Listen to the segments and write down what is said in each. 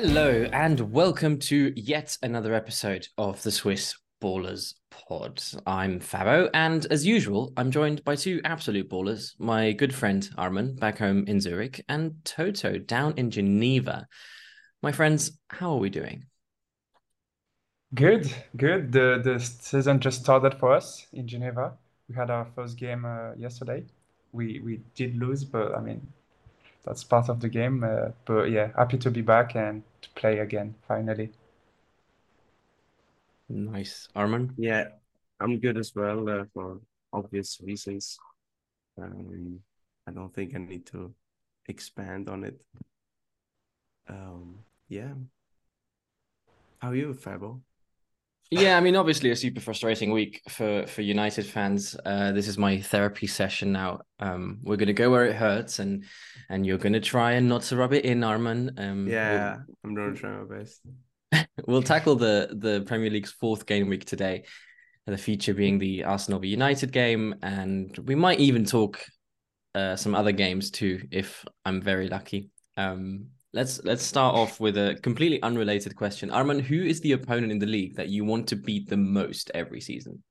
Hello, and welcome to yet another episode of the Swiss Ballers Pod. I'm Fabo, and as usual, I'm joined by two absolute ballers my good friend Armin, back home in Zurich, and Toto down in Geneva. My friends, how are we doing? Good, good. The the season just started for us in Geneva. We had our first game uh, yesterday. We we did lose, but I mean that's part of the game. Uh, but yeah, happy to be back and to play again finally. Nice, Arman. Yeah, I'm good as well uh, for obvious reasons. Um, I don't think I need to expand on it. Um, yeah. How are you, Fabo? Yeah, I mean, obviously a super frustrating week for for United fans. Uh, this is my therapy session now. Um, we're gonna go where it hurts, and and you're gonna try and not to rub it in, Arman. Um, yeah, we'll, I'm gonna try my best. we'll tackle the the Premier League's fourth game week today, the feature being the Arsenal v United game, and we might even talk uh, some other games too, if I'm very lucky. Um, let's let's start off with a completely unrelated question. Arman, who is the opponent in the league that you want to beat the most every season?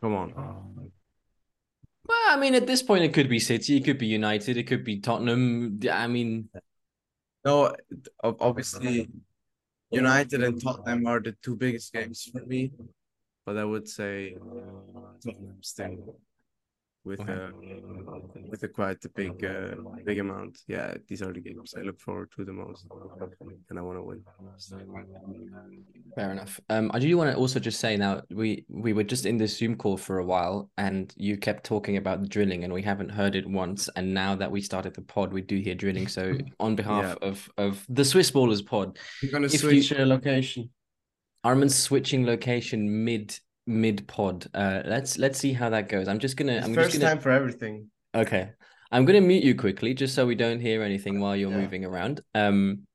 Come on. Oh well, I mean, at this point, it could be City, it could be United, it could be Tottenham. I mean, no, obviously, United and Tottenham are the two biggest games for me, but I would say uh, Tottenham still with okay. uh, with a quite a big uh, big amount. Yeah, these are the games I look forward to the most, and I want to win. Fair enough. Um, I do want to also just say now we we were just in this Zoom call for a while, and you kept talking about the drilling, and we haven't heard it once. And now that we started the pod, we do hear drilling. So on behalf yeah. of of the Swiss Ballers pod, you're gonna switch you, location. Arman's switching location mid mid pod. Uh, let's let's see how that goes. I'm just gonna. I'm first just gonna... time for everything. Okay, I'm gonna mute you quickly just so we don't hear anything while you're yeah. moving around. Um,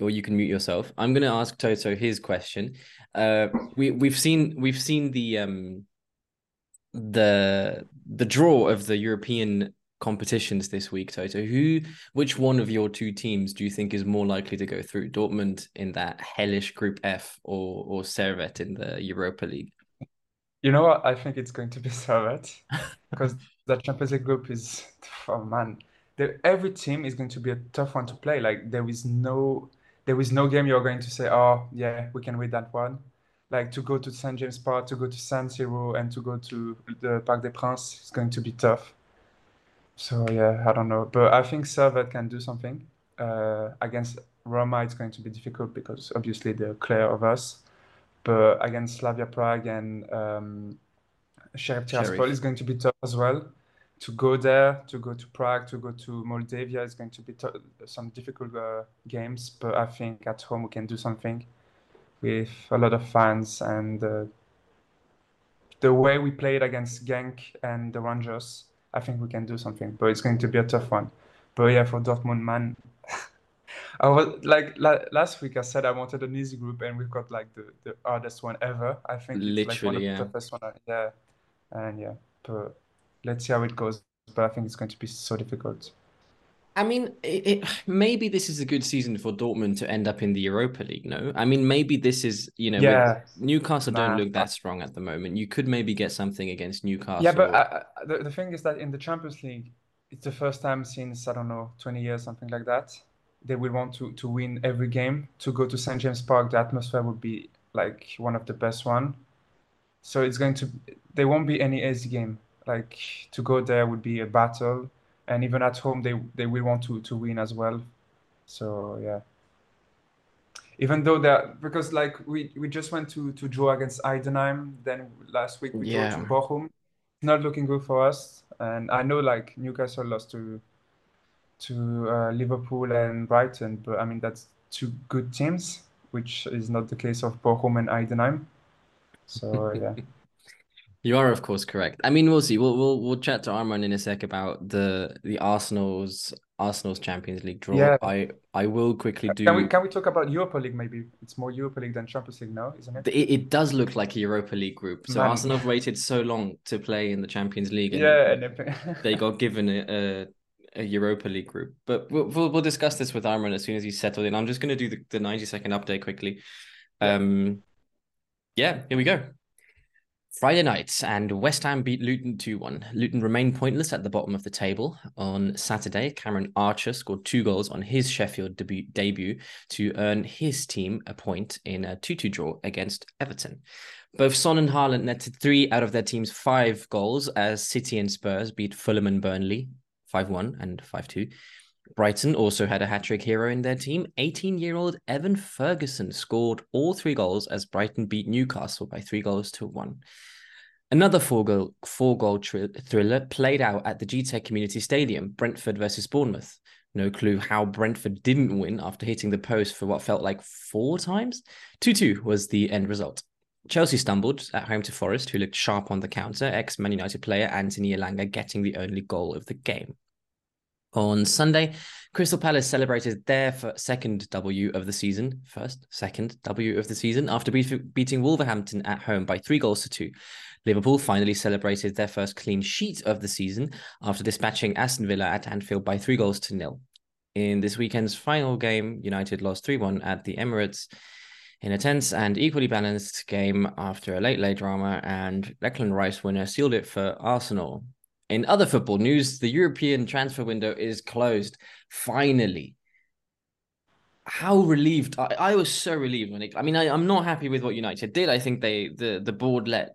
or you can mute yourself. I'm gonna ask Toto his question. Uh, we we've seen we've seen the um the the draw of the European competitions this week, Toto. Who, which one of your two teams do you think is more likely to go through? Dortmund in that hellish Group F, or or Servette in the Europa League? You know what? I think it's going to be Servette because the Champions League group is oh man, every team is going to be a tough one to play. Like there is no there is no game you're going to say, oh yeah, we can win that one. Like to go to St James Park, to go to San Siro, and to go to the Parc des Princes is going to be tough. So yeah, I don't know, but I think Servette can do something. Uh, against Roma, it's going to be difficult because obviously they're clear of us. But against Slavia Prague and um, Sheriff Tiraspol is going to be tough as well. To go there, to go to Prague, to go to Moldavia is going to be t- some difficult uh, games. But I think at home we can do something with a lot of fans and uh, the way we played against Genk and the Rangers I think we can do something, but it's going to be a tough one. But yeah, for Dortmund, man, I was like la- last week I said I wanted an easy group, and we've got like the, the hardest one ever. I think it's like one of Literally, the yeah. toughest one. Uh, yeah, and yeah, but let's see how it goes. But I think it's going to be so difficult. I mean, it, it, maybe this is a good season for Dortmund to end up in the Europa League. No, I mean maybe this is you know Yeah, Newcastle don't look that strong at the moment. You could maybe get something against Newcastle. Yeah, but I, I, the, the thing is that in the Champions League, it's the first time since, I don't know, 20 years, something like that. They will want to, to win every game. To go to St. James Park, the atmosphere would be like one of the best one. So it's going to, there won't be any easy game. Like to go there would be a battle. And even at home, they, they will want to, to win as well. So yeah. Even though that, because like we, we just went to, to draw against Heidenheim, then last week we draw to Bochum. Not looking good for us. And I know like Newcastle lost to to uh, Liverpool and Brighton, but I mean that's two good teams, which is not the case of Bochum and Heidenheim. So yeah, you are of course correct. I mean, we'll see. We'll we'll we'll chat to Arman in a sec about the the Arsenal's Arsenal's Champions League draw. yeah. I I will quickly do. Can we can we talk about Europa League maybe? It's more Europa League than Champions League now, isn't it? it, it does look like a Europa League group. So Man, Arsenal have waited so long to play in the Champions League, and yeah, if- they got given a, a a Europa League group. But we'll we'll, we'll discuss this with Arman as soon as he's settled in. I'm just going to do the, the 90 second update quickly. Um, yeah, here we go. Friday night, and West Ham beat Luton 2 1. Luton remain pointless at the bottom of the table. On Saturday, Cameron Archer scored two goals on his Sheffield debut, debut to earn his team a point in a 2 2 draw against Everton. Both Son and Haaland netted three out of their team's five goals as City and Spurs beat Fulham and Burnley 5 1 and 5 2. Brighton also had a hat trick hero in their team. 18 year old Evan Ferguson scored all three goals as Brighton beat Newcastle by three goals to one. Another four goal, four goal thr- thriller played out at the Gtech Community Stadium, Brentford versus Bournemouth. No clue how Brentford didn't win after hitting the post for what felt like four times. 2 2 was the end result. Chelsea stumbled at home to Forest, who looked sharp on the counter, ex Man United player Anthony Elanga getting the only goal of the game. On Sunday, Crystal Palace celebrated their second W of the season, first, second W of the season, after beating Wolverhampton at home by three goals to two. Liverpool finally celebrated their first clean sheet of the season after dispatching Aston Villa at Anfield by three goals to nil. In this weekend's final game, United lost 3 1 at the Emirates in a tense and equally balanced game after a late, late drama, and Declan Rice winner sealed it for Arsenal. In other football news, the European transfer window is closed. Finally. How relieved I, I was so relieved when it I mean I, I'm not happy with what United did. I think they the the board let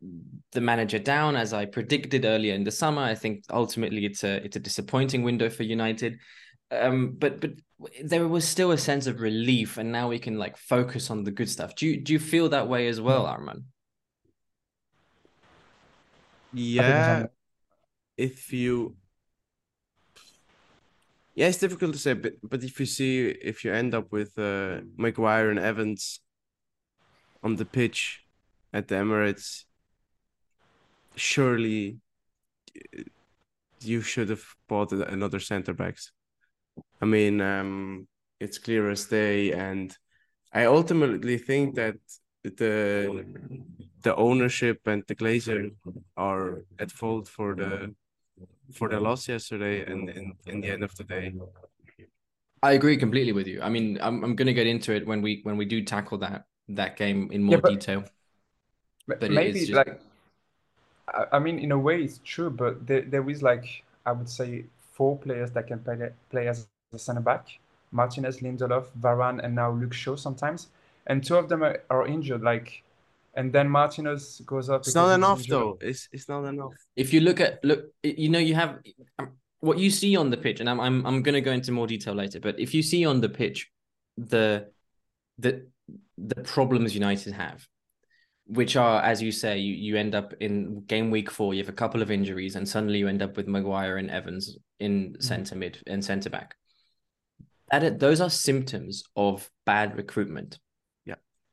the manager down as I predicted earlier in the summer. I think ultimately it's a it's a disappointing window for United. Um, but but there was still a sense of relief, and now we can like focus on the good stuff. Do you do you feel that way as well, Arman? Yeah, if you yeah it's difficult to say but but if you see if you end up with uh and evans on the pitch at the emirates surely you should have bought another center backs. I mean um it's clear as day and i ultimately think that the the ownership and the glazer are at fault for the for the loss yesterday and in, in the end of the day. I agree completely with you. I mean, I'm I'm gonna get into it when we when we do tackle that that game in more yeah, but, detail. But maybe just... like I mean in a way it's true, but there, there is like I would say four players that can play play as a center back. Martinez, Lindelof, Varane, and now Luke Shaw sometimes. And two of them are, are injured. Like and then Martinez goes up. It's not enough though. It's it's not enough. If you look at look, you know, you have um, what you see on the pitch, and I'm I'm I'm going to go into more detail later. But if you see on the pitch, the the the problems United have, which are as you say, you you end up in game week four, you have a couple of injuries, and suddenly you end up with Maguire and Evans in mm-hmm. centre mid and centre back. That those are symptoms of bad recruitment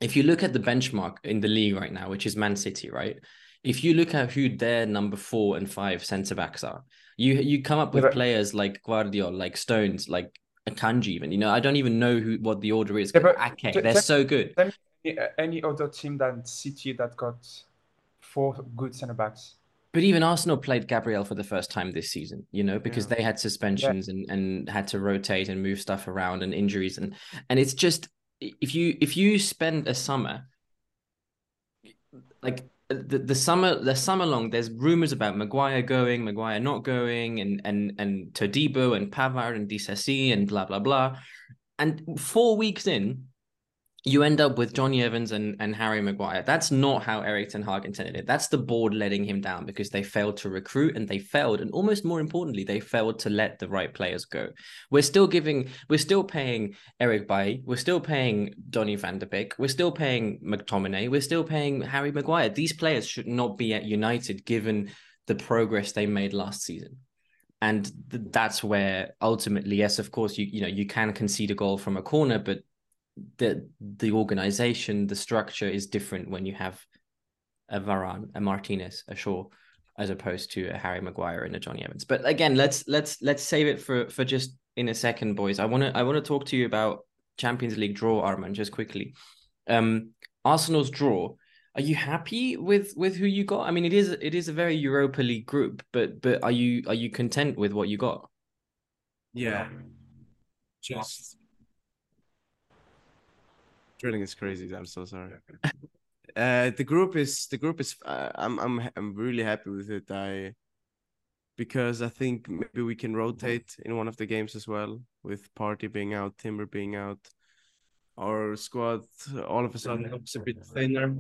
if you look at the benchmark in the league right now, which is Man City, right? If you look at who their number four and five centre backs are, you you come up with yeah, players like Gvardiol, like Stones, like Akanji, even. You know, I don't even know who what the order is. Yeah, Ake, they're so good. Any other team than City that got four good centre backs. But even Arsenal played Gabriel for the first time this season, you know, because yeah. they had suspensions yeah. and, and had to rotate and move stuff around and injuries and and it's just if you if you spend a summer like the, the summer the summer long there's rumors about Maguire going Maguire not going and and and Todibo and Pavard and Disasi and blah blah blah. And four weeks in you end up with Johnny Evans and, and Harry Maguire. That's not how Eric Ten Hag intended it. That's the board letting him down because they failed to recruit and they failed, and almost more importantly, they failed to let the right players go. We're still giving, we're still paying Eric Bailly, we're still paying Donny van de Beek, we're still paying McTominay, we're still paying Harry Maguire. These players should not be at United given the progress they made last season and th- that's where ultimately yes of course you you know you can concede a goal from a corner but the the organization, the structure is different when you have a Varane, a Martinez, a Shaw, as opposed to a Harry Maguire and a Johnny Evans. But again, let's let's let's save it for for just in a second, boys. I want to I want to talk to you about Champions League draw, Arman, just quickly. Um, Arsenal's draw. Are you happy with with who you got? I mean, it is it is a very Europa League group, but but are you are you content with what you got? Yeah. Just drilling is crazy. I'm so sorry. Uh, the group is the group is. Uh, I'm I'm I'm really happy with it. I because I think maybe we can rotate in one of the games as well with Partey being out, Timber being out. Our squad all of a sudden looks a bit thinner,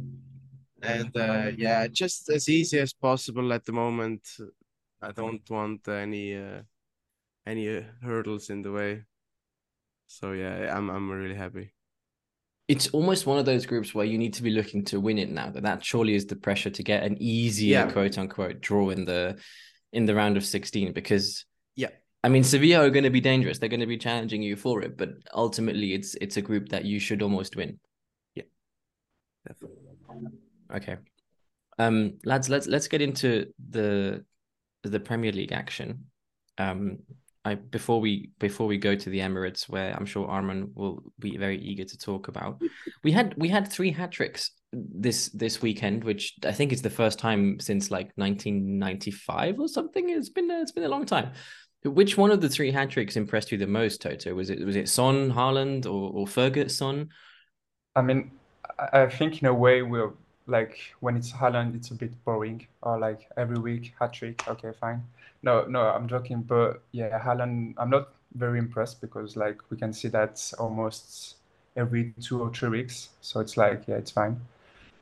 and uh, yeah, just as easy as possible at the moment. I don't want any uh, any uh, hurdles in the way. So yeah, I'm I'm really happy. It's almost one of those groups where you need to be looking to win it now. That that surely is the pressure to get an easier Yeah. quote unquote draw in the in the round of 16 because Yeah. I mean Sevilla are going to be dangerous. They're going to be challenging you for it, but ultimately it's it's a group that you should almost win. Definitely. Okay. Um lads, let's let's get into the the Premier League action. Um I before we before we go to the Emirates where I'm sure Arman will be very eager to talk about. We had we had three hat tricks this this weekend, which I think is the first time since like 1995 or something. It's been it's been a long time. Which one of the three hat tricks impressed you the most, Toto? Was it was it Son, Haaland, or or Ferguson? I mean, I I think in a way we're like when it's Haaland, it's a bit boring. Or like every week hat trick. Okay, fine. No, no, I'm joking. But yeah, Haaland, I'm not very impressed because like we can see that almost every two or three weeks. So it's like yeah, it's fine.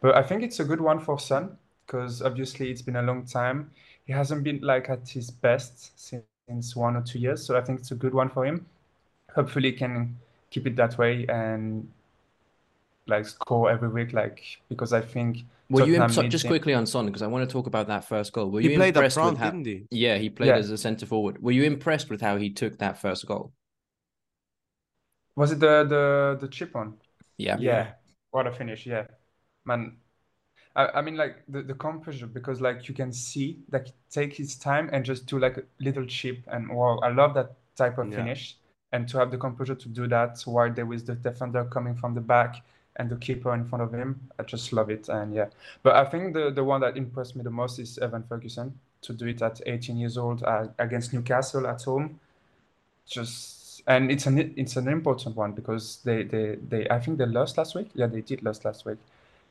But I think it's a good one for Son because obviously it's been a long time. He hasn't been like at his best since one or two years. So I think it's a good one for him. Hopefully, he can keep it that way and like score every week. Like because I think Were you imp- just quickly on Son because I want to talk about that first goal. Were He you played up impressed front, with how? didn't he? Yeah, he played Yeah. as a centre forward. Were you impressed with how he took that first goal? Was it the the the chip on? Yeah. Yeah, what a finish. Yeah, man. I, I mean, like the, the composure because like you can see that he take his time and just do like a little chip and wow, I love that type of Yeah. finish and to have the composure to do that while there is the defender coming from the back and the keeper in front of him. I just love it and yeah. But I think the the one that impressed me the most is Evan Ferguson to do it at 18 years old uh, against Newcastle at home. Just and it's an it's an important one because they they they I think they lost last week. Yeah, they did lose last week.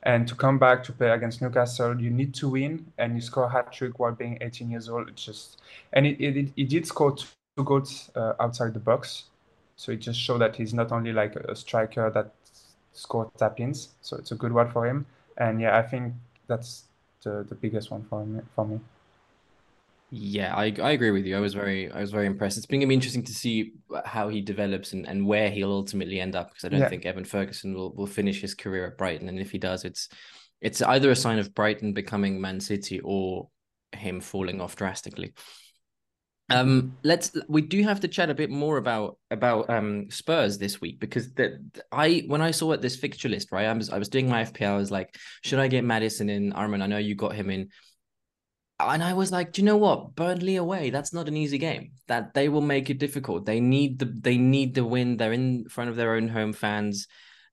And to come back to play against Newcastle, you need to win, and you score a hat trick while being 18 years old. It's just, and it it, it did score two goals uh, outside the box, so it just showed that he's not only like a striker that scored tap-ins. So it's a good one for him. And yeah, I think that's the the biggest one for me for me. Yeah, I I agree with you. I was very I was very impressed. It's been gonna be interesting to see how he develops and, and where he'll ultimately end up because I don't Yeah. think Evan Ferguson will, will finish his career at Brighton. And if he does, it's it's either a sign of Brighton becoming Man City or him falling off drastically. Um, let's we do have to chat a bit more about about um Spurs this week because the I when I saw at this fixture list, right, I was I was doing my FPL, I was like, should I get Maddison in? Armin, I know you got him in. And I was like, do you know what? Burnley away, that's not an easy game. That they will make it difficult. They need the they need the win. They're in front of their own home fans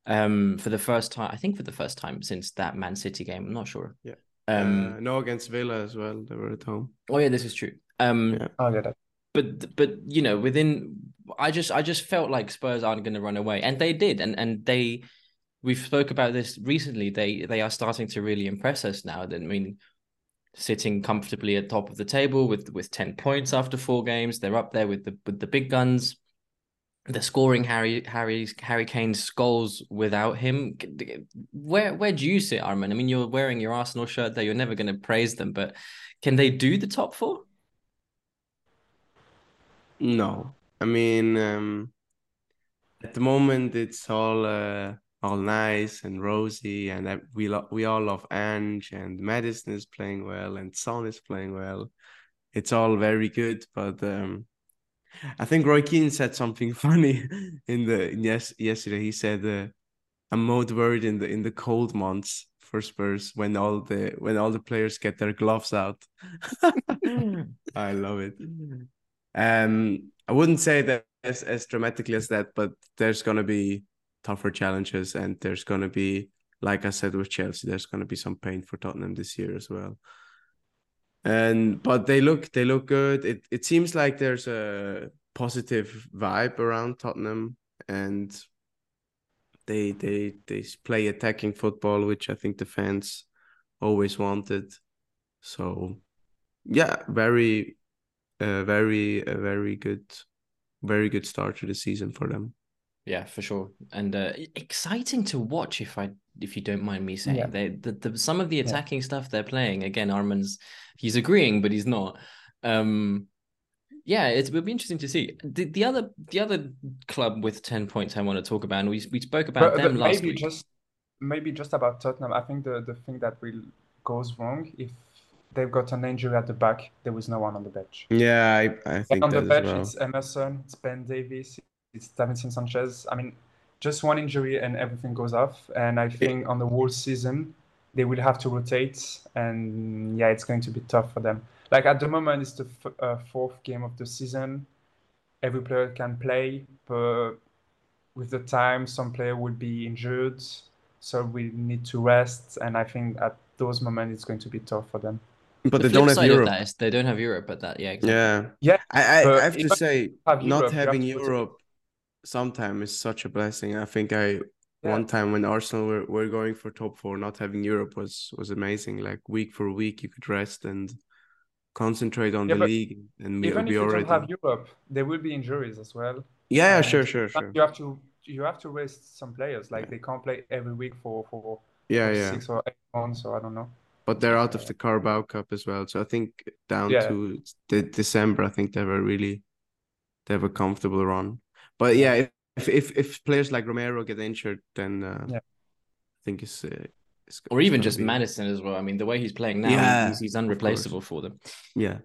um for the first time. I think for the first time since that Man City game. I'm not sure. Yeah. Um uh, no, against Villa as well. They were at home. oh yeah, this is true. Um Yeah. Oh yeah, that, but but you know within i just i just felt like spurs aren't going to run away and they did and and they we've spoke about this recently they they are starting to really impress us now i mean sitting comfortably at top of the table with with 10 points after four games they're up there with the with the big guns. They're scoring harry harry's harry kane's goals without him where where do you sit armin i mean you're wearing your arsenal shirt there you're never going to praise them but can they do the top four No, I mean, um, at the moment it's all uh, all nice and rosy, and uh, we lo- we all love Ange, and Maddison is playing well, and Son is playing well. It's all very good, but um, I think Roy Keane said something funny in the yes yesterday. He said, uh, "I'm more worried in the in the cold months for Spurs when all the when all the players get their gloves out." I love it. Um, I wouldn't say that as, as dramatically as that, but there's gonna be tougher challenges, and there's gonna be, like I said with Chelsea, there's gonna be some pain for Tottenham this year as well. And but they look they look good. It it seems like there's a positive vibe around Tottenham, and they they they play attacking football, which I think the fans always wanted. So, yeah, very, uh, very, a very good, very good start to the season for them. Yeah, for sure, and uh, exciting to watch. If I, if you don't mind me saying, Yeah. they the, the some of the Yeah. attacking stuff they're playing. Again, Arman's he's agreeing, but he's not. Um, yeah, it will be interesting to see. The, the other the other club with ten points I want to talk about, and we we spoke about But, them but last maybe week. just maybe just about Tottenham. I think the, the thing that will goes wrong if they've got an injury at the back, there was no one on the bench. Yeah, I, I think on the bench, well. it's Emerson, it's Ben Davies, it's Davinson Sanchez. I mean, just one injury and everything goes off. And I think on the whole season, they will have to rotate, and yeah, it's going to be tough for them. Like at the moment, it's the f uh, fourth game of the season. Every player can play, but with the time, some player will be injured, so we need to rest. And I think at those moments, it's going to be tough for them. But the they don't have Europe. of that is they don't have Europe, but that yeah, exactly. Yeah, Yeah, I, I, I have to say, have not Europe, you having to go to- Europe sometimes is such a blessing. I think I Yeah. one time when Arsenal were, were going for top four, not having Europe was was amazing. Like week for week, you could rest and concentrate on Yeah, the league, and we'll Even if you already. don't have Europe, there will be injuries as well. Yeah, yeah, And sure, sure, sure. You have to you have to rest some players. Like Yeah. they can't play every week for for, Yeah, for yeah. six or eight months, So I don't know. But they're out of the Carabao Cup as well, so I think down Yeah. to the December, I think they were really they have a comfortable run. But yeah, if if if players like Romero get injured, then uh, Yeah. I think it's, uh, it's Or it's even just be- Maddison as well. I mean, the way he's playing now, Yeah, he's, he's unreplaceable for them. Yeah,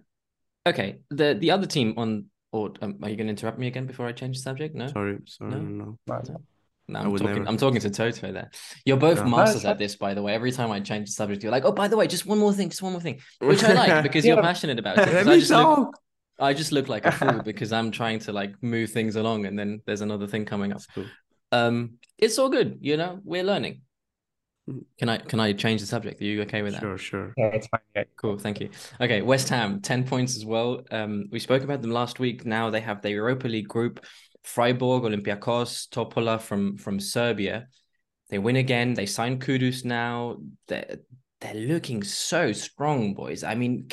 Okay, the the other team on, or um, are you going to interrupt me again before I change the subject? No, sorry, sorry, No? no, no. But, no, I I'm would talking. never. I'm talking to Toto there. You're both No. masters it's at this, by the way. Every time I change the subject, you're like, "Oh, by the way, just one more thing, just one more thing," which I like because you're passionate about it. 'Cause Let I me just look, talk. I just look like a fool because I'm trying to like move things along, and then there's another thing coming up. Cool. Um, it's all good, you know. We're learning. Mhm. Can I can I change the subject? Are you okay with that? Sure, sure. yeah, it's fine. Yeah. Cool, thank you. Okay, West Ham, 10 points as well. Um, we spoke about them last week. Now they have the Europa League group, Freiburg, Olympiacos, Topola from from Serbia. They win again. They sign Kudus now. They're, they're looking so strong, boys. I mean,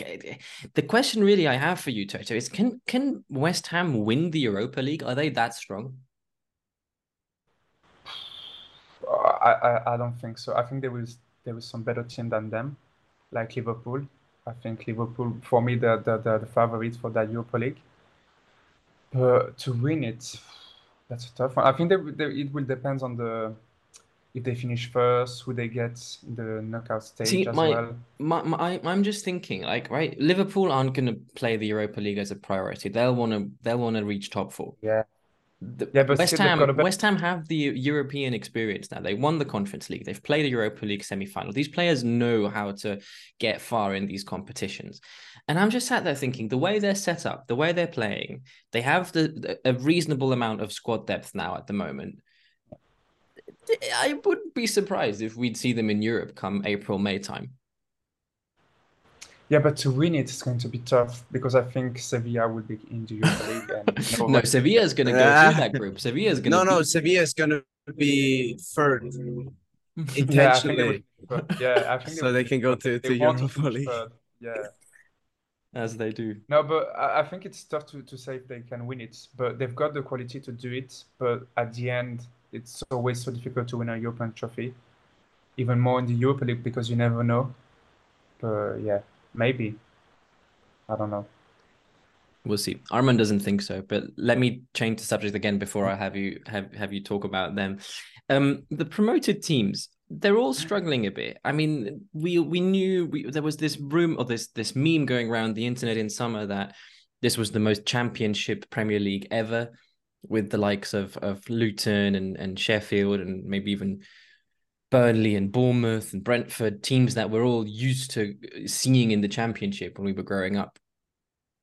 the question really I have for you, Toto, is can can West Ham win the Europa League? Are they that strong? I, I I don't think so. I think there was there was some better team than them, like Liverpool. I think Liverpool for me the the the, the favorite for that Europa League. To win it, that's a tough one. I think they, they, it will depend on the if they finish first, who they get in the knockout stage See, as my- well. My, my, I'm just thinking, like, right, Liverpool aren't going to play the Europa League as a priority. They'll want to they'll want to reach top four. Yeah. The- Yeah, West Ham, got a bit- West Ham have the European experience now. They won the Conference League. They've played a Europa League semi-final. These players know how to get far in these competitions. And I'm just sat there thinking, the way they're set up, the way they're playing, they have the a reasonable amount of squad depth now at the moment. I wouldn't be surprised if we'd see them in Europe come April, May time. Yeah, but to win it, it's going to be tough because I think Sevilla will be in the Europa League. And you No, Sevilla is going to go Ah. through that group. Sevilla is going No, to no, Sevilla is gonna be third Yeah, I think intentionally, yeah, I so they can go to they to Europa League. third. Yeah. as they do. No, but I, I think it's tough to, to say if they can win it. But they've got the quality to do it. But at the end, it's always so difficult to win a European trophy. Even more in the Europa League because you never know. But yeah, maybe. I don't know. We'll see. Armand doesn't think so, but let me change the subject again before I have you have have you talk about them. Um, the promoted teams, they're all struggling a bit. I mean, we we knew we, there was this room or this this meme going around the internet in summer that this was the most championship Premier League ever, with the likes of of Luton and and Sheffield and maybe even Burnley and Bournemouth and Brentford, teams that we're all used to seeing in the championship when we were growing up.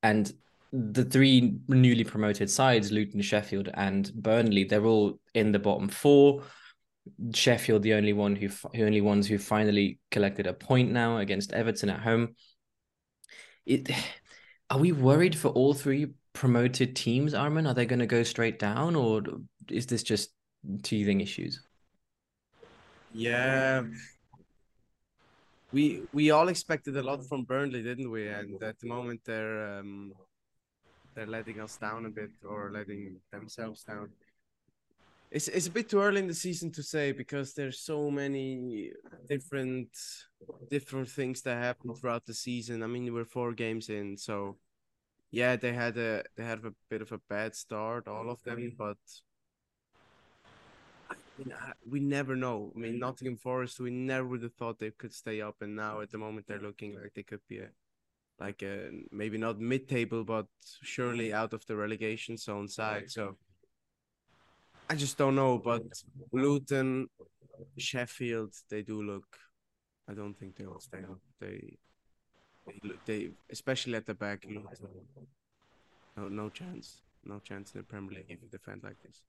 And the three newly promoted sides, Luton, Sheffield, and Burnley, they're all in the bottom four. Sheffield, the only one who, the only ones who finally collected a point now against Everton at home. It, are we worried for all three promoted teams, Armin? Are they going to go straight down, or is this just teething issues? Yeah, we we all expected a lot from Burnley, didn't we? And at the moment, they're um, they're letting us down a bit, or letting themselves down. It's it's a bit too early in the season to say because there's so many different different things that happen throughout the season. I mean, we're four games in, so yeah, they had a they had a bit of a bad start, all of them, but we never know. I mean, Nottingham Forest, we never would have thought they could stay up, and now at the moment they're looking like they could be a, like a maybe not mid-table, but surely out of the relegation zone side. So I just don't know. But Luton, Sheffield, they do look. I don't think they will stay up. They, they, they especially at the back, Luton, no, no chance, no chance in the Premier League if you defend like this.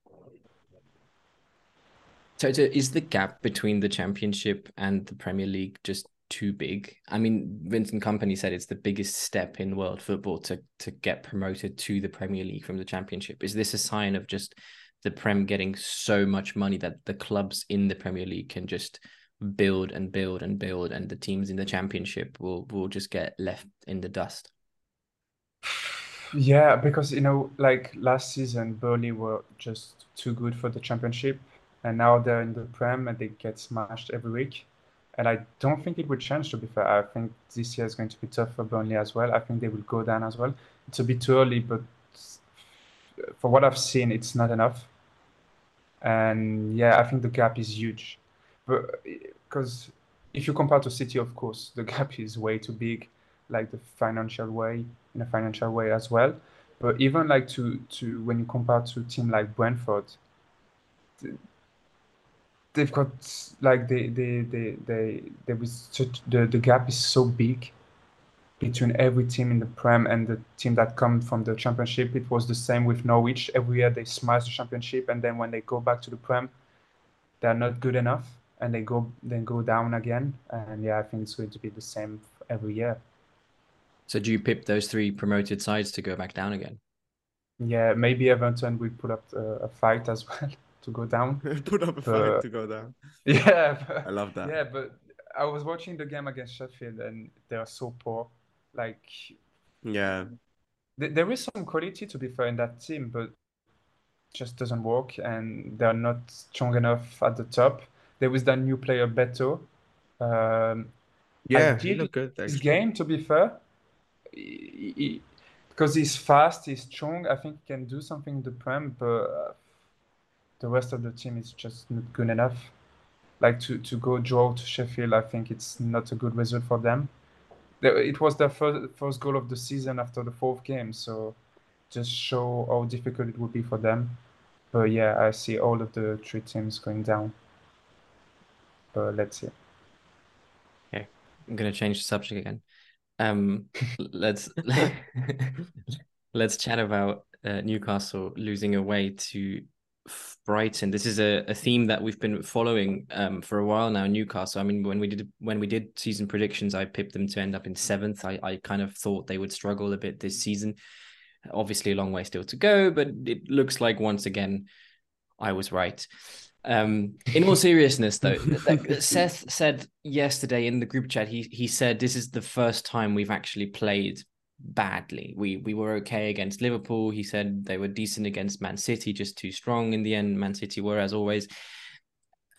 So, so is the gap between the championship and the Premier League just too big? I mean, Vincent Kompany said it's the biggest step in world football to to get promoted to the Premier League from the championship. Is this a sign of just the Prem getting so much money that the clubs in the Premier League can just build and build and build and the teams in the championship will will just get left in the dust? Yeah, because you know, like last season, Burnley were just too good for the championship and now they're in the Prem and they get smashed every week. And I don't think it will change, to be fair. I think this year is going to be tough for Burnley as well. I think they will go down as well. It's a bit too early, but for what I've seen, it's not enough. And yeah, I think the gap is huge. But because if you compare to City, of course, the gap is way too big, like the financial way, in a financial way as well. But even like to to when you compare to a team like Brentford, they've got like they they they they there was such, the the gap is so big between every team in the Prem and the team that come from the Championship. It was the same with Norwich. Every year they smash the Championship, and then when they go back to the Prem, they're not good enough, and they go then go down again. And yeah, I think it's going to be the same every year. So do you pip those three promoted sides to go back down again? Yeah, maybe Everton will put up a, a fight as well to go down. Put up a fight to go down. Yeah, but, I love that. Yeah, but I was watching the game against Sheffield and they are so poor. Like, yeah, th- there is some quality to be fair in that team, but just doesn't work, and they're not strong enough at the top. There was that new player Beto. Um, yeah, he looked good. His game, to be fair, he, he, because he's fast, he's strong. I think he can do something in the prem, but the rest of the team is just not good enough. Like to, to go draw to Sheffield, I think it's not a good result for them. It was their first, first goal of the season after the fourth game, so just show how difficult it would be for them. But yeah, I see all of the three teams going down. But let's see. Okay, I'm gonna change the subject again. Um, let's let's chat about uh, Newcastle losing away to Brighton. This is a, a theme that we've been following um, for a while now. Newcastle. I mean, when we did when we did season predictions, I pipped them to end up in seventh. I, I kind of thought they would struggle a bit this season. Obviously, a long way still to go, but it looks like once again I was right. Um, in all seriousness, though, Seth said yesterday in the group chat, he he said this is the first time we've actually played badly. We we were okay against Liverpool. He said they were decent against Man City, just too strong in the end. Man City were as always.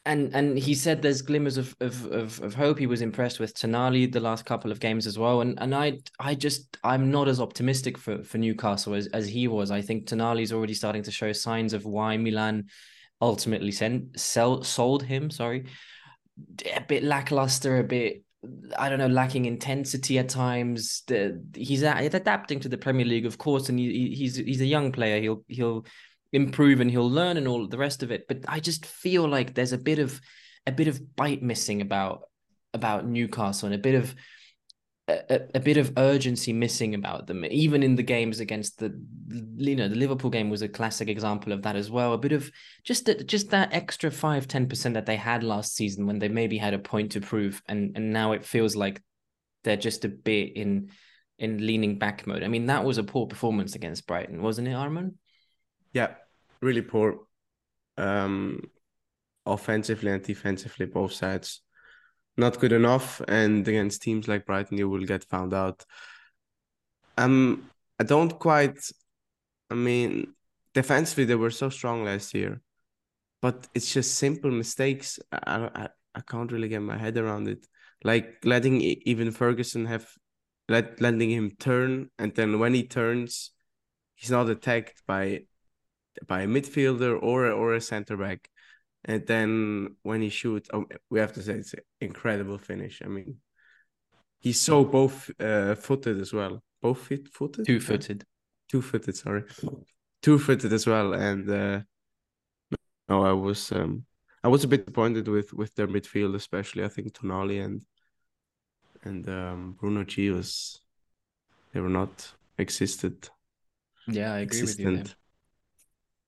And and he said there's glimmers of of of, of hope. He was impressed with Tonali the last couple of games as well. And and I I just I'm not as optimistic for for Newcastle as, as he was. I think Tonali's already starting to show signs of why Milan ultimately sent sell sold him. Sorry, a bit lackluster, a bit I don't know, lacking intensity at times. He's, adapting to the Premier League, of course, and he, he's he's a young player. He'll he'll improve and he'll learn and all the rest of it. But I just feel like there's a bit of a bit of bite missing about about Newcastle and a bit of a, a, bit of urgency missing about them, even in the games against the, you know, the Liverpool game was a classic example of that as well. A bit of just that, just that extra five, 10% that they had last season when they maybe had a point to prove. And, and now it feels like they're just a bit in in leaning back mode. I mean, that was a poor performance against Brighton, wasn't it, Arman? Yeah, really poor. Um, offensively and defensively, both sides not good enough. And against teams like Brighton, you will get found out. Um, I don't quite. I mean, defensively they were so strong last year, but it's just simple mistakes. I I, I can't really get my head around it. Like letting Evan Ferguson have let letting him turn, and then when he turns, he's not attacked by by a midfielder or or a center back. And then when he shoots, oh, we have to say it's an incredible finish. I mean, he's so both uh, footed as well. Both feet footed? Two footed. Two footed, sorry. Two footed as well. And uh, no, I was um I was a bit disappointed with with their midfield, especially I think Tonali and and um, Bruno G was they were not existed. Yeah, I agree existent. with you.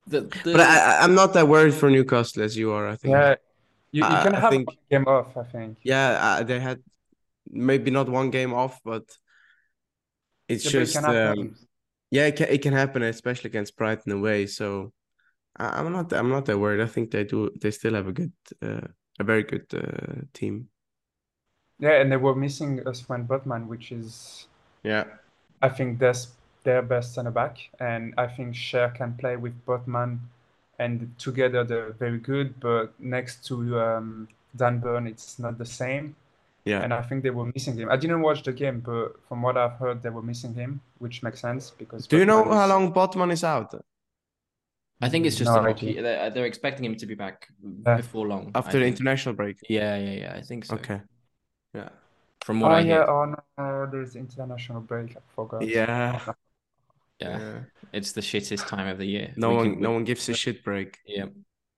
The, the... But I, I'm not that worried for Newcastle as you are. I think. Yeah, you, you can I, have think, game off. I think. Yeah, uh, they had maybe not one game off, but it's yeah, just. It um, yeah, it can, it can happen, especially against Brighton away. So I, am not I'm not that worried. I think they do. They still have a good, uh, a very good uh, team. Yeah, and they were missing Sven Botman, which is. Yeah. I think that's their best center back, and I think Schär can play with Botman, and together they're very good. But next to um, Dan Burn, it's not the same. Yeah. And I think they were missing him. I didn't watch the game, but from what I've heard, they were missing him, which makes sense because. Do Botman you know is... how long Botman is out? I think it's just no, hockey. They're, they're, expecting him to be back yeah. before long. After the international break. Yeah, yeah, yeah. I think so. Okay. Yeah. From what oh, I hear. yeah. Oh no, there's international break. I forgot. Yeah. Yeah. yeah. It's the shittest time of the year. No we one can, no one gives a shit break. Yeah.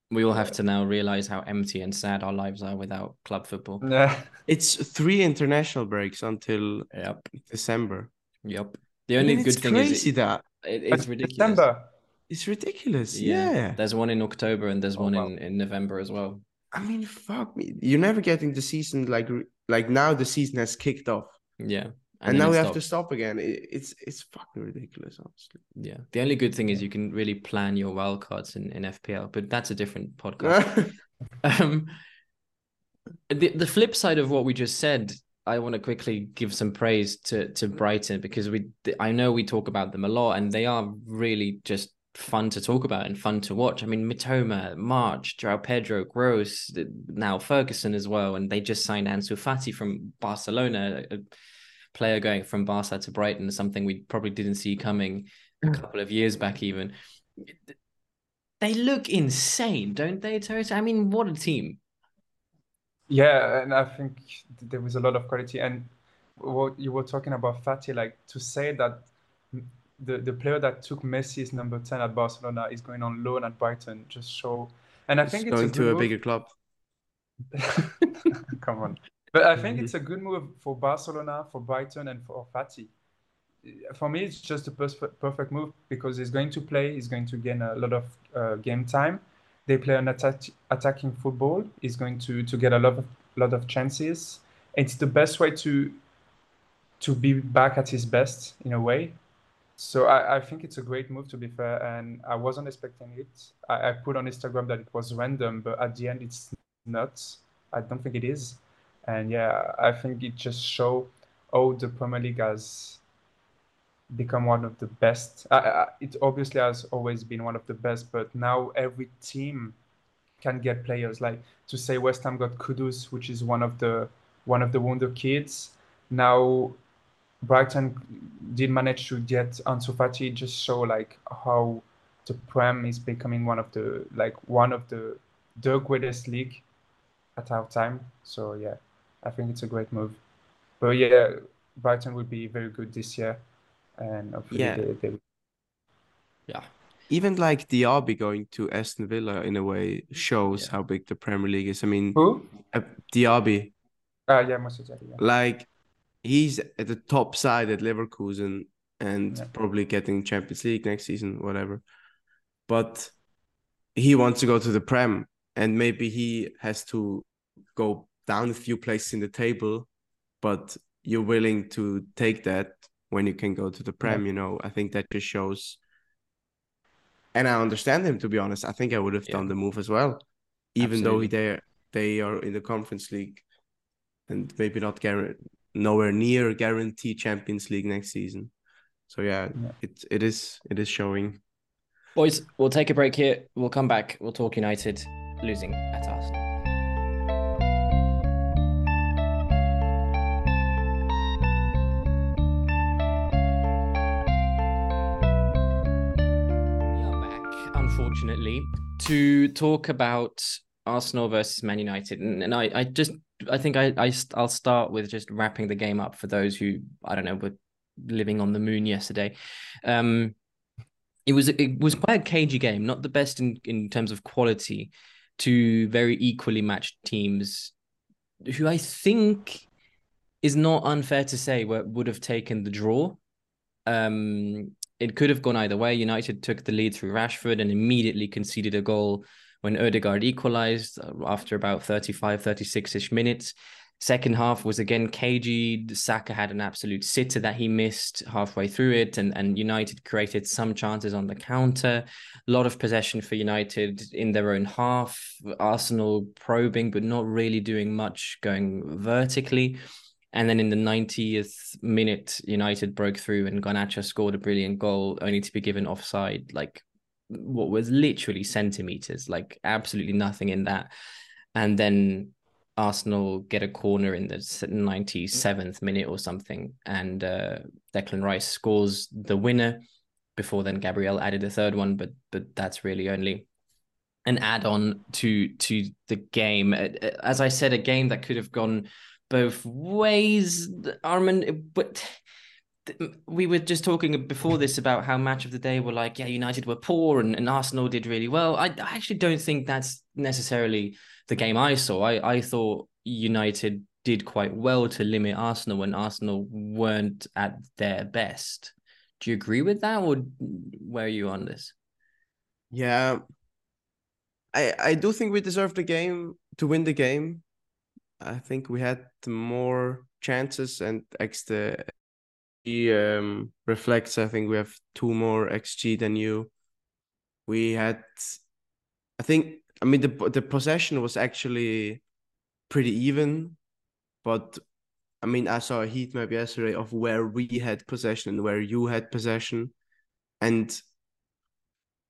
We all have to now realize how empty and sad our lives are without club football. Yeah. It's three international breaks until yep. December. Yep. The only I mean, good thing crazy is it, that it, it's ridiculous. December. It's ridiculous. Yeah. yeah. There's one in October and there's oh, one wow. in, in November as well. I mean, fuck me. You're never getting the season like like now the season has kicked off. Yeah and, and now we have to stop again. It, it's it's fucking ridiculous, honestly. Yeah. The only good thing is you can really plan your wildcards in, in FPL, but that's a different podcast. um, the the flip side of what we just said, I want to quickly give some praise to to Brighton because we I know we talk about them a lot and they are really just fun to talk about and fun to watch. I mean, Mitoma, March, Joao Pedro, Gross, now Ferguson as well, and they just signed Ansu Fati from Barcelona player going from Barca to Brighton, is something we probably didn't see coming a mm. couple of years back, even. They look insane, don't they, Toto? I mean, what a team. Yeah, and I think there was a lot of quality. And what you were talking about Fati, like to say that the, the player that took Messi's number 10 at Barcelona is going on loan at Brighton just show. And I think it's going to a bigger club. Come on. But I think mm-hmm. it's a good move for Barcelona, for Brighton, and for Fati. For me, it's just a perfect move because he's going to play, he's going to gain a lot of uh, game time. They play an attack, attacking football. He's going to, to get a lot of lot of chances. It's the best way to to be back at his best in a way. So I, I think it's a great move to be fair, and I wasn't expecting it. I, I put on Instagram that it was random, but at the end, it's not. I don't think it is and yeah, I think it just show how the Premier League has become one of the best. Uh, it obviously has always been one of the best, but now every team can get players. Like to say West Ham got Kudus, which is one of the one of the wonder kids. Now Brighton did manage to get Ansu Fati. Just show like how the Prem is becoming one of the like one of the the greatest league at our time. So yeah. I think it's a great move. But yeah, Brighton would be very good this year, and hopefully yeah. they, they yeah. Even like Diaby going to Aston Villa in a way shows yeah. how big the Premier League is. I mean, who? Uh, Diaby. Uh, yeah, Moussa yeah. Like he's at the top side at Leverkusen and yeah. probably getting Champions League next season, whatever. But he wants to go to the Prem, and maybe he has to go down a few places in the table, but you're willing to take that when you can go to the Prem. Yeah. You know, I think that just shows. And I understand him to be honest. I think I would have yeah. done the move as well, even Absolutely. though they they are in the Conference League, and maybe not guarantee nowhere near guarantee Champions League next season. So yeah, yeah, it it is it is showing. Boys, we'll take a break here. We'll come back. We'll talk United losing at Arsenal. Unfortunately, to talk about Arsenal versus Man United, and, and I, I just, I think I, I, I'll start with just wrapping the game up for those who I don't know were living on the moon yesterday. Um, it was it was quite a cagey game, not the best in in terms of quality. Two very equally matched teams, who I think is not unfair to say would have taken the draw. Um, it could have gone either way. United took the lead through Rashford and immediately conceded a goal when Odegaard equalized uh, after about 35, 36 ish minutes. Second half was again cagey. Saka had an absolute sitter that he missed halfway through it, and, and United created some chances on the counter. A lot of possession for United in their own half. Arsenal probing, but not really doing much going vertically. And then in the 90th minute, United broke through and Garnacho scored a brilliant goal, only to be given offside, like what was literally centimeters, like absolutely nothing in that. And then Arsenal get a corner in the 97th minute or something, and uh, Declan Rice scores the winner. Before then, Gabriel added a third one, but but that's really only an add-on to to the game. As I said, a game that could have gone both ways, Armin. But we were just talking before this about how match of the day were like, yeah, United were poor and, and Arsenal did really well. I, I actually don't think that's necessarily the game I saw. I, I thought United did quite well to limit Arsenal when Arsenal weren't at their best. Do you agree with that, or where are you on this? Yeah, I I do think we deserve the game to win the game. I think we had more chances and he um, reflects. I think we have two more xG than you. We had, I think. I mean, the the possession was actually pretty even, but I mean, I saw a heat map yesterday of where we had possession and where you had possession, and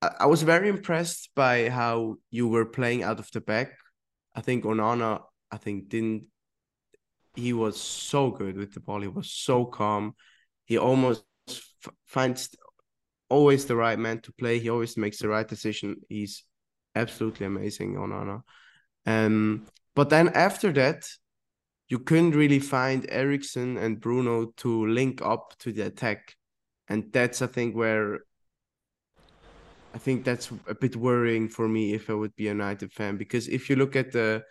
I was very impressed by how you were playing out of the back. I think Onana I think didn't he was so good with the ball. He was so calm. He almost f- finds always the right man to play. He always makes the right decision. He's absolutely amazing, Onana. Um, but then after that, you couldn't really find Eriksen and Bruno to link up to the attack, and that's I think where I think that's a bit worrying for me if I would be a United fan because if you look at the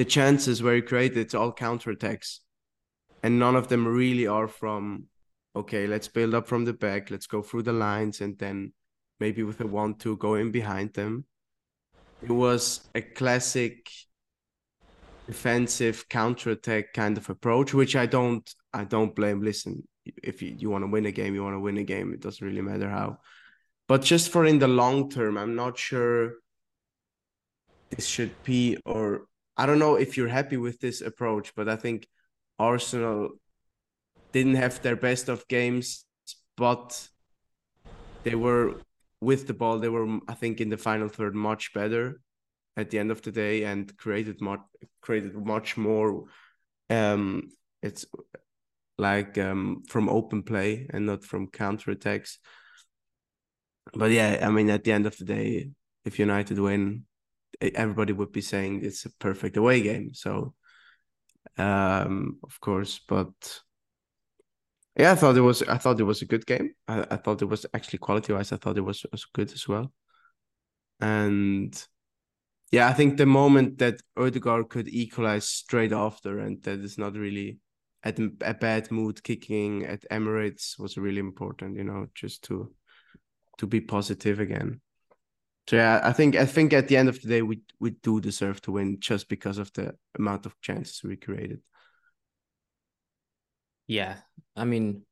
the chances where he created it's all counterattacks. And none of them really are from okay, let's build up from the back, let's go through the lines and then maybe with a one two go in behind them. It was a classic defensive counterattack kind of approach, which I don't I don't blame. Listen, if you, you want to win a game, you want to win a game. It doesn't really matter how. But just for in the long term, I'm not sure this should be or I don't know if you're happy with this approach, but I think Arsenal didn't have their best of games, but they were with the ball. They were, I think, in the final third much better at the end of the day and created much created much more. Um, it's like um, from open play and not from counter attacks. But yeah, I mean, at the end of the day, if United win, everybody would be saying it's a perfect away game. So, um, of course, but yeah, I thought it was. I thought it was a good game. I, I thought it was actually quality wise. I thought it was was good as well. And yeah, I think the moment that Odegaard could equalize straight after, and that is not really at a bad mood, kicking at Emirates was really important. You know, just to to be positive again. So yeah, I think I think at the end of the day we we do deserve to win just because of the amount of chances we created. Yeah, I mean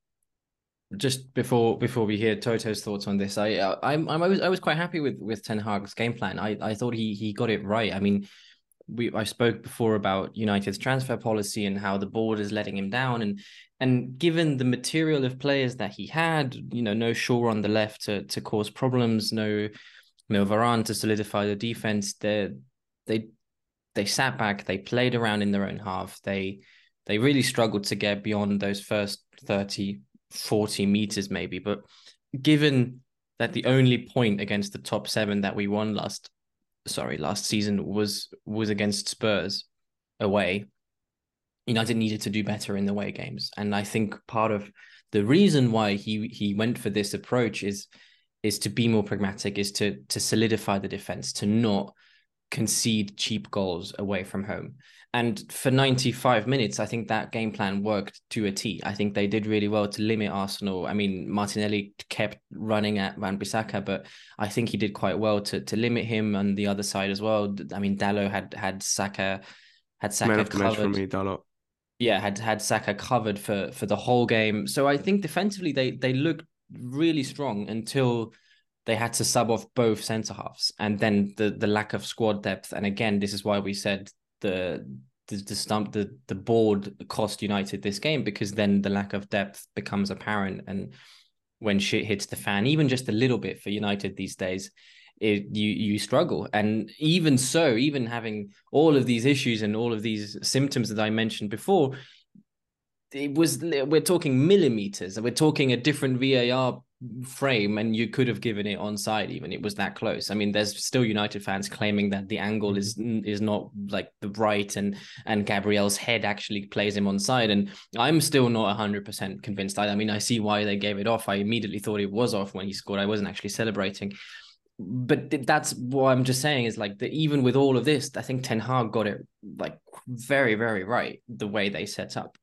just before before we hear Toto's thoughts on this, I I'm, I was I was quite happy with with Ten Hag's game plan. I I thought he he got it right. I mean, we I spoke before about United's transfer policy and how the board is letting him down, and and given the material of players that he had, you know, no Shaw on the left to to cause problems, no no Varane to solidify the defense. They they they sat back, they played around in their own half. They they really struggled to get beyond those first 30, 40 meters maybe. But given that the only point against the top seven that we won last sorry, last season was was against Spurs away. United needed to do better in the away games. And I think part of the reason why he he went for this approach is is to be more pragmatic, is to to solidify the defense, to not concede cheap goals away from home. And for 95 minutes, I think that game plan worked to a T. I think they did really well to limit Arsenal. I mean, Martinelli kept running at Wan-Bissaka, but I think he did quite well to to limit him on the other side as well. I mean, Dalot had had Saka had Saka Man covered. for me. Yeah, had had Saka covered for for the whole game. So I think defensively they they looked really strong until they had to sub off both centre halves, and then the the lack of squad depth. And again, this is why we said the the the stump the the board cost United this game because then the lack of depth becomes apparent, and when shit hits the fan, even just a little bit for United these days, it, you you struggle. And even so, even having all of these issues and all of these symptoms that I mentioned before, it was we're talking millimeters. and We're talking a different VAR frame and you could have given it onside even it was that close i mean there's still united fans claiming that the angle is mm-hmm. is not like the right and and gabriel's head actually plays him onside and i'm still not 100% convinced either. i mean i see why they gave it off i immediately thought it was off when he scored i wasn't actually celebrating but that's what i'm just saying is like that even with all of this i think ten hag got it like very very right the way they set up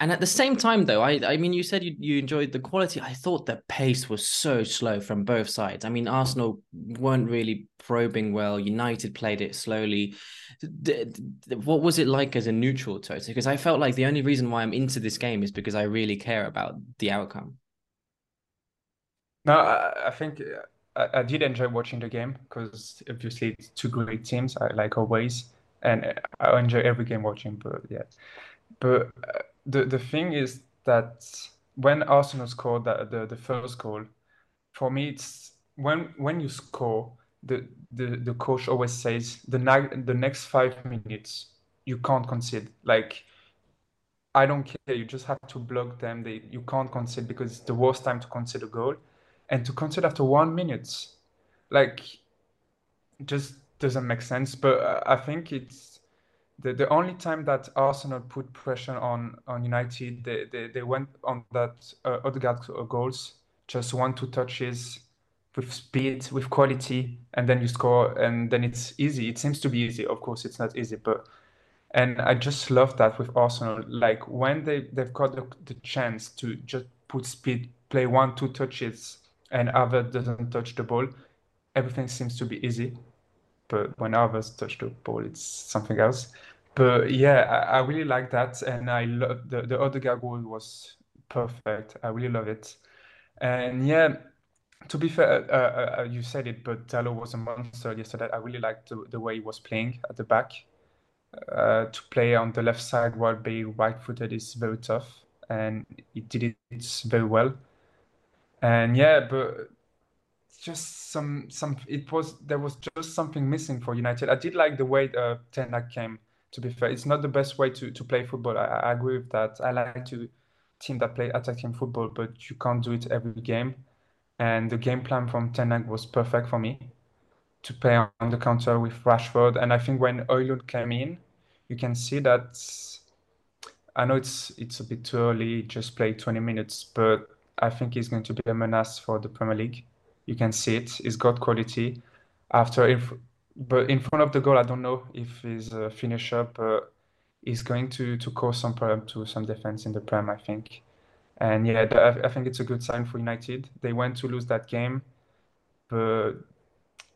and at the same time, though, I I mean, you said you, you enjoyed the quality. I thought the pace was so slow from both sides. I mean, Arsenal weren't really probing well. United played it slowly. D- d- what was it like as a neutral, Toto? Because I felt like the only reason why I'm into this game is because I really care about the outcome. No, I, I think uh, I, I, did enjoy watching the game because obviously it's two great teams, I, like always, and I enjoy every game watching. But yeah, but. Uh, the the thing is that when Arsenal scored that the, the first goal, for me it's when when you score, the the, the coach always says the the next five minutes you can't concede. Like I don't care, you just have to block them. They you can't concede because it's the worst time to concede a goal. And to concede after one minute, like just doesn't make sense. But uh, I think it's the, the only time that Arsenal put pressure on on United, they, they, they went on that uh, Odegaard goals, just one two touches with speed, with quality, and then you score, and then it's easy. It seems to be easy. Of course, it's not easy, but and I just love that with Arsenal. Like when they they've got the, the chance to just put speed, play one two touches, and other doesn't touch the ball, everything seems to be easy but when others touch the ball, it's something else. But yeah, I, I really like that, and I love the the Odegaard goal was perfect. I really love it, and yeah. To be fair, uh, uh, uh you said it, but Dalot was a monster yesterday. I really liked the, the way he was playing at the back. Uh, to play on the left side while being right-footed is very tough, and he did it very well. And yeah, but just some some it was there was just something missing for United. I did like the way uh, Ten Hag came. To be fair, it's not the best way to, to play football. I, I agree with that. I like to team that play attacking football, but you can't do it every game. And the game plan from Ten Hag was perfect for me to play on the counter with Rashford. And I think when Højlund came in, you can see that. I know it's it's a bit too early, just play 20 minutes, but I think he's going to be a menace for the Premier League. You can see it. He's got quality. After, if, but in front of the goal, I don't know if his uh, finisher uh, is going to to cause some problem to some defense in the Prem. I think, and yeah, I, I think it's a good sign for United. They went to lose that game, but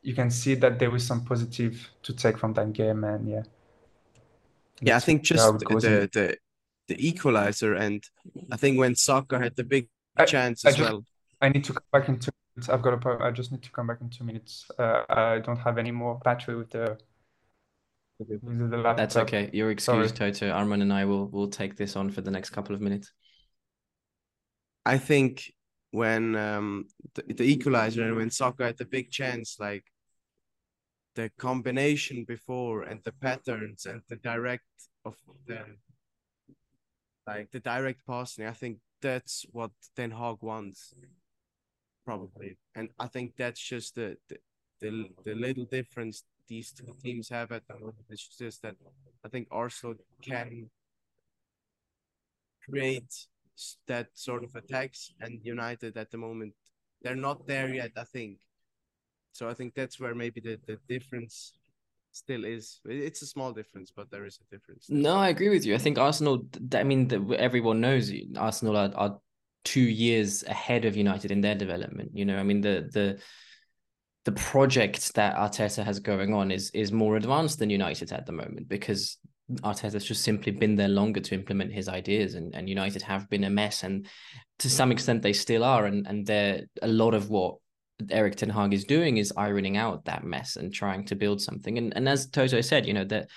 you can see that there was some positive to take from that game, and yeah. Yeah, I think just the, the, the equalizer, and I think when Saka had the big chance as just, well. I need to come back in two minutes. I've got a. I just need to come back in two minutes. Uh, I don't have any more battery with the. With the laptop. That's okay. You're excused, Sorry. Toto. Arman and I will will take this on for the next couple of minutes. I think when um the, the equalizer and when Saka had the big chance, like the combination before and the patterns and the direct of the like the direct passing, I think that's what Ten Hag wants, probably. And I think that's just the the, the, the little difference these two teams have at the moment. It's just that I think Arsenal can create that sort of attacks, and United at the moment they're not there yet. I think. So I think that's where maybe the, the difference still is. It's a small difference, but there is a difference. No, I agree with you. I think Arsenal. I mean, the, everyone knows Arsenal are, are two years ahead of United in their development. You know, I mean the the the project that Arteta has going on is is more advanced than United at the moment because Arteta's just simply been there longer to implement his ideas, and and United have been a mess, and to some extent they still are, and and they're a lot of what Eric Ten Hag is doing is ironing out that mess and trying to build something. And and as Toto said, you know that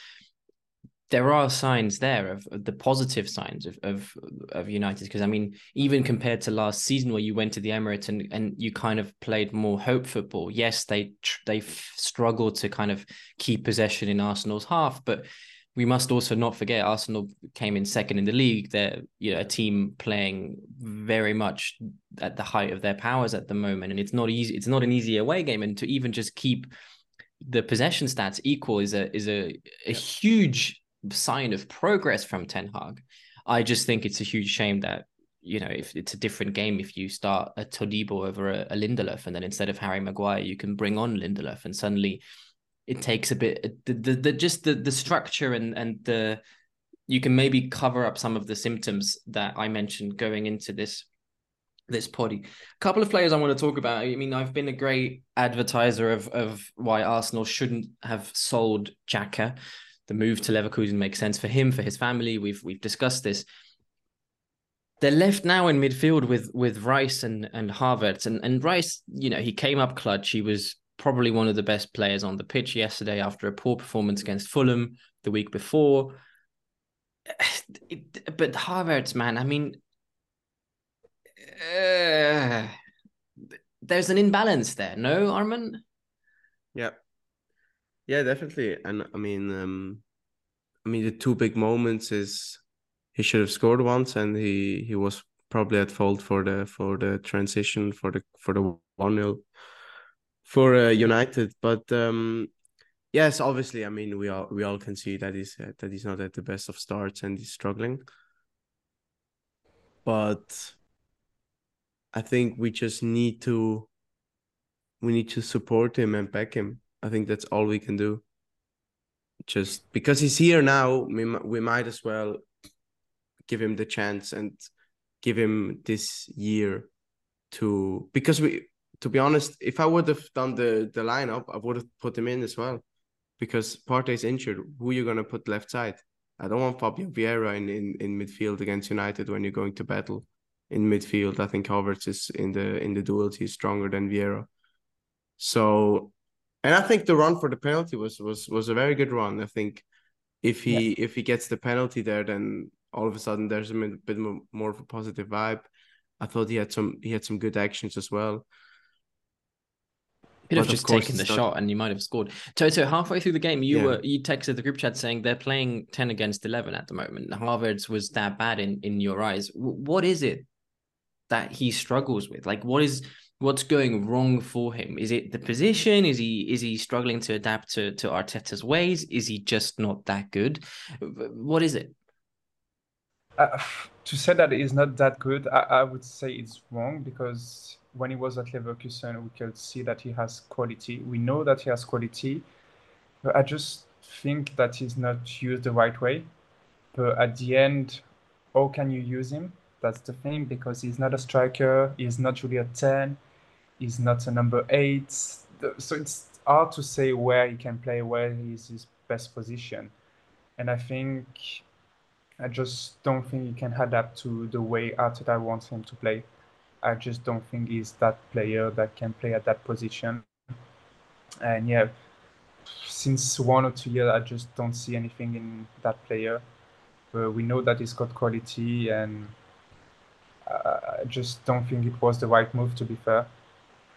there are signs there of, of the positive signs of of, of United. Because I mean, even compared to last season where you went to the Emirates and and you kind of played more hope football. Yes, they they struggled to kind of keep possession in Arsenal's half, but we must also not forget Arsenal came in second in the league. They're you know a team playing very much at the height of their powers at the moment, and it's not easy. It's not an easy away game, and to even just keep the possession stats equal is a is a a huge sign of progress from Ten Hag. I just think it's a huge shame that you know if it's a different game if you start a Todibo over a, a Lindelof and then instead of Harry Maguire you can bring on Lindelof and suddenly it takes a bit the the, the just the the structure and and the you can maybe cover up some of the symptoms that I mentioned going into this this poddy. A couple of players I want to talk about. I mean, I've been a great advertiser of of why Arsenal shouldn't have sold Xhaka. The move to Leverkusen makes sense for him, for his family. We've we've discussed this. They're left now in midfield with with Rice and and Havertz, and and Rice, you know, he came up clutch. He was probably one of the best players on the pitch yesterday after a poor performance against Fulham the week before. But Havertz, man, I mean, uh, there's an imbalance there, no, Arman? Yeah. Yeah, definitely. And I mean, um, I mean, the two big moments is he should have scored once, and he he was probably at fault for the for the transition for the for the one 0 for uh, United. But um, yes, obviously, I mean, we all we all can see that he's uh, that he's not at the best of starts and he's struggling. But I think we just need to we need to support him and back him. I think that's all we can do. Just because he's here now, we we might as well give him the chance and give him this year to because we to be honest, if I would have done the the lineup, I would have put him in as well. Because Partey's injured, who you gonna put left side? I don't want Fabio Vieira in, in, in midfield against United when you're going to battle in midfield. I think Havertz is in the in the duels, he's stronger than Vieira. So and I think the run for the penalty was was was a very good run. I think if he if he gets the penalty there, then all of a sudden there's a bit bit more of a positive vibe. I thought he had some he had some good actions as well. Could have just taken the not- shot and you might have scored. Toto, halfway through the game, you Yeah. were you texted the group chat saying they're playing ten against eleven at the moment. Havertz was that bad in in your eyes. What is it that he struggles with? Like, what is what's going wrong for him? Is it the position? Is he is he struggling to adapt to to Arteta's ways? Is he just not that good? What is it? Uh, to say that he's not that good, I, I would say it's wrong because when he was at Leverkusen, we could see that he has quality. We know that he has quality, but I just think that he's not used the right way. But at the end, how can you use him? That's the thing because he's not a striker, he's not really a 10, he's not a number 8. So it's hard to say where he can play, where is his best position. And I think I just don't think he can adapt to the way Arteta wants him to play. I just don't think he's that player that can play at that position. And yeah, since one or two years, I just don't see anything in that player. But we know that he's got quality, and uh, I just don't think it was the right move. To be fair,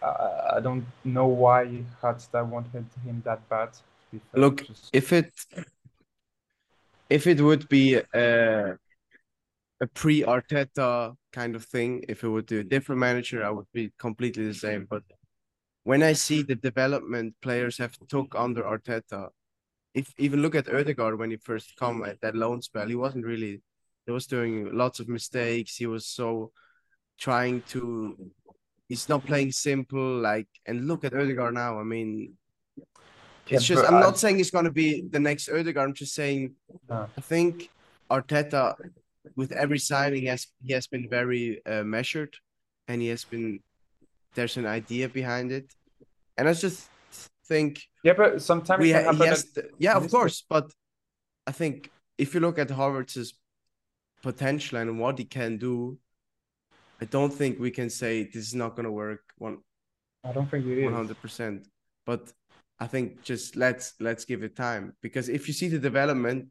I don't know why Arteta wanted him that bad. Look, just... if it if it would be a, a pre Arteta kind of thing, if it would do a different manager, I would be completely the same. But when I see the development players have took under Arteta, if even look at Odegaard when he first come at that loan spell, he wasn't really he was doing lots of mistakes. He was so trying to he's not playing simple like and look at Odegaard now. I mean it's yeah, just I'm I... not saying he's gonna be the next Odegaard. I'm just saying uh. I think Arteta with every signing has he has been very uh, measured and he has been there's an idea behind it, and I just think yeah, but sometimes we ha- yes, yeah, of course, but I think if you look at Havertz's potential and what he can do, I don't think we can say this is not going to work. One, I don't think it is one hundred percent. But I think just let's let's give it time because if you see the development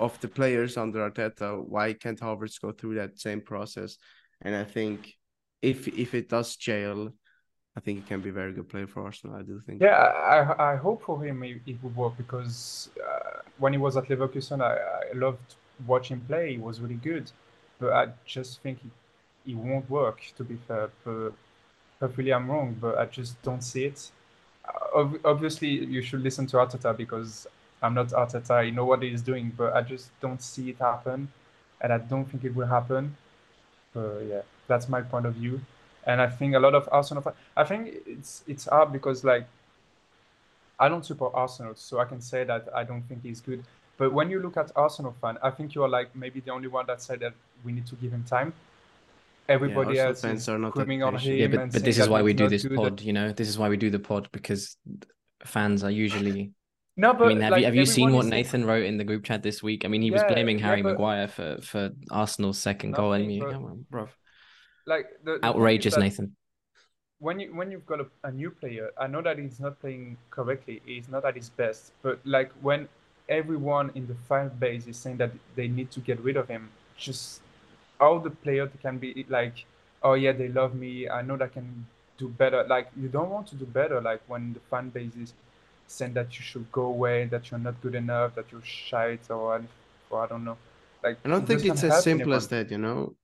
of the players under Arteta, why can't Havertz go through that same process? And I think if if it does jail, I think it can be a very good player for Arsenal. I do think. Yeah, I I hope for him it, it would work because uh, when he was at Leverkusen, I, I loved watching play. He was really good, but I just think it, it won't work. To be fair, but hopefully I'm wrong, but I just don't see it. Uh, obviously, you should listen to Arteta because I'm not Arteta. I know what he's doing, but I just don't see it happen, and I don't think it will happen. But yeah. That's my point of view. And I think a lot of Arsenal. I think it's it's hard because like I don't support Arsenal, so I can say that I don't think he's good. But when you look at Arsenal fan, I think you're like maybe the only one that said that we need to give him time. Everybody yeah, else fans is are not screaming on him. Yeah, but, but this is why we do this pod. You know, this is why we do the pod because fans are usually no, but I mean, have like, you have you seen what Nathan wrote in the group chat this week? I mean, he yeah, was blaming Harry yeah, but... Maguire for for Arsenal's second Nothing, goal. I mean, come on, bro like the, the outrageous, Nathan. When you when you've got a, a new player, I know that he's not playing correctly. He's not at his best. But like when everyone in the fan base is saying that they need to get rid of him, just all the players can be like, oh yeah, they love me. I know that I can do better. Like you don't want to do better. Like when the fan base is saying that you should go away, that you're not good enough, that you're shite, or, or I don't know. Like I don't think it's as simple anyone. as that. You know,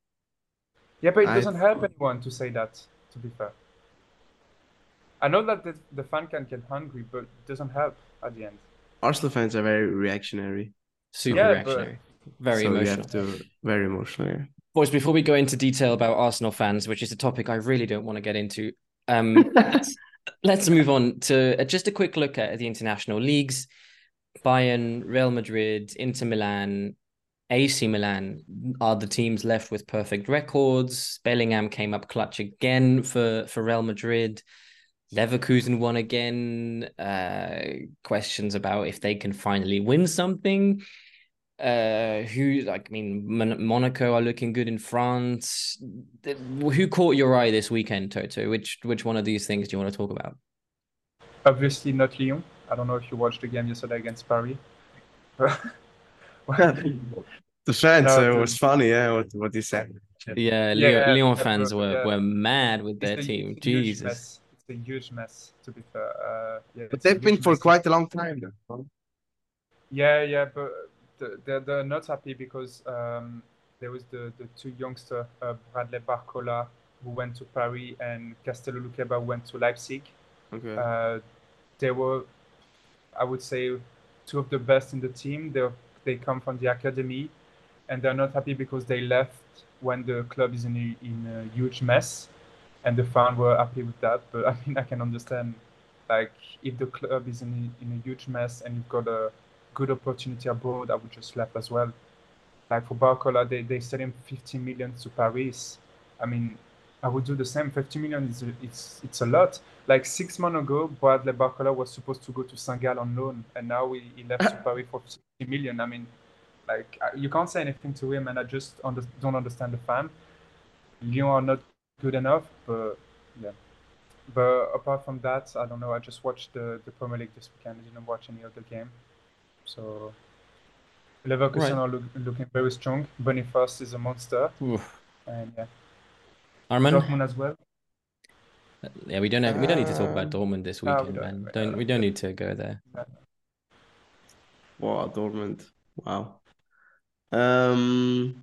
yeah, but it doesn't help anyone to say that, to be fair. I know that the, the fan can get hungry, but it doesn't help at the end. Arsenal fans are very reactionary. Super yeah, reactionary. But... Very so emotional. To, very emotional, yeah. Boys, before we go into detail about Arsenal fans, which is a topic I really don't want to get into, um, let's, let's move on to just a quick look at the international leagues. Bayern, Real Madrid, Inter Milan, AC Milan are the teams left with perfect records. Bellingham came up clutch again for, for Real Madrid. Leverkusen won again. Uh, questions about if they can finally win something. Uh, who like I mean, Mon- Monaco are looking good in France. Who caught your eye this weekend, Toto? Which which one of these things do you want to talk about? Obviously, not Lyon. I don't know if you watched the game yesterday against Paris. the fans, no, it was funny, yeah, what, what you said. Yeah, yeah, Lyon, fans were, yeah. were mad with their team. Jesus. Mess. It's a huge mess, to be fair. Uh, yeah, but they've been for mess. quite a long time. Though. Yeah, yeah, but they're, they're not happy because um, there was the, the two youngster, uh, Bradley Barcola, who went to Paris, and Castello Lukeba went to Leipzig. Okay. Uh, they were, I would say, two of the best in the team. They they come from the academy, and they're not happy because they left when the club is in a, in a huge mess, and the fans were happy with that. But I mean, I can understand, like, if the club is in in a huge mess and you've got a good opportunity abroad, I would just left as well. Like for Barcola, they they sell him 15 million to Paris. I mean, I would do the same. 50 million is a, it's it's a lot. Like six months ago, Bradley Barcola was supposed to go to Saint-Gall on loan, and now he, he left to Paris for 50 million. I mean, like uh, you can't say anything to him, and I just under, don't understand the fan. Lyon are not good enough. But yeah. But apart from that, I don't know. I just watched the, the Premier League this weekend. I didn't watch any other game. So Leverkusen Right. are look, looking very strong. Boniface is a monster. Oof. And yeah, Arman, Dortmund as well. yeah, we don't have, we don't need to talk about Um, Dortmund this no, we weekend, don't. man. Don't we don't need to go there. Wow, Dortmund. Wow. Um,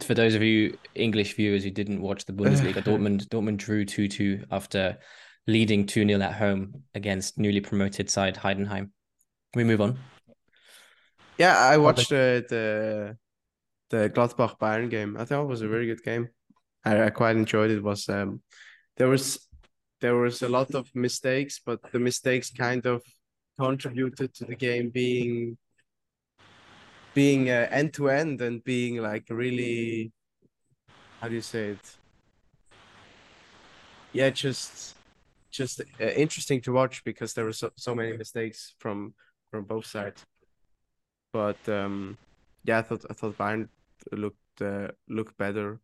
For those of you English viewers who didn't watch the Bundesliga, Dortmund Dortmund drew 2-2 after leading 2-0 at home against newly promoted side Heidenheim. We move on. Yeah, I watched the the the Gladbach Bayern game. I thought it was a very good game. I, I quite enjoyed it. Was um there was there was a lot of mistakes, but the mistakes kind of contributed to the game being being uh, end to end and being like really how do you say it? Yeah, just just uh, interesting to watch because there were so, so many mistakes from from both sides. But um, yeah, I thought I thought Bayern looked uh, looked better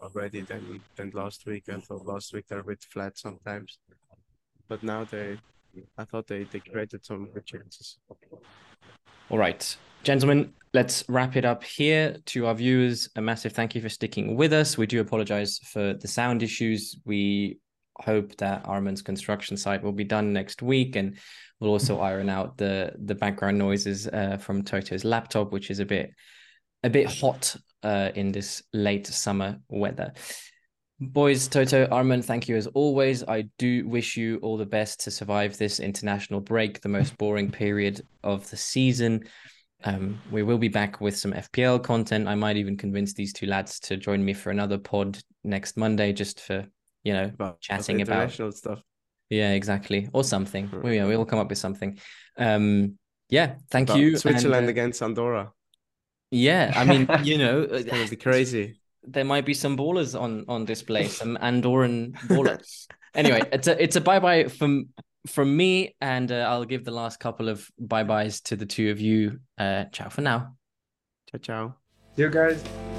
already than than last week. I thought last week they were a bit flat sometimes, but now they, I thought they they created some good chances. All right, gentlemen, let's wrap it up here. To our viewers, a massive thank you for sticking with us. We do apologize for the sound issues. We hope that Arman's construction site will be done next week, and we'll also iron out the the background noises uh, from Toto's laptop, which is a bit a bit hot uh, in this late summer weather. Boys, Toto, Arman, thank you as always. I do wish you all the best to survive this international break, the most boring period of the season. Um, we will be back with some FPL content. I might even convince these two lads to join me for another pod next Monday, just for you know About chatting about international stuff. Yeah, exactly, or something. Hmm. We, yeah, we'll come up with something. Um, yeah, thank About you. Switzerland and, uh, against Andorra. yeah, I mean, you know, It's gonna be crazy. there might be some ballers on on this display, some Andorran ballers. anyway, it's a it's a bye bye from from me, and uh, I'll give the last couple of bye byes to the two of you. Uh, ciao for now. Ciao ciao. See you guys.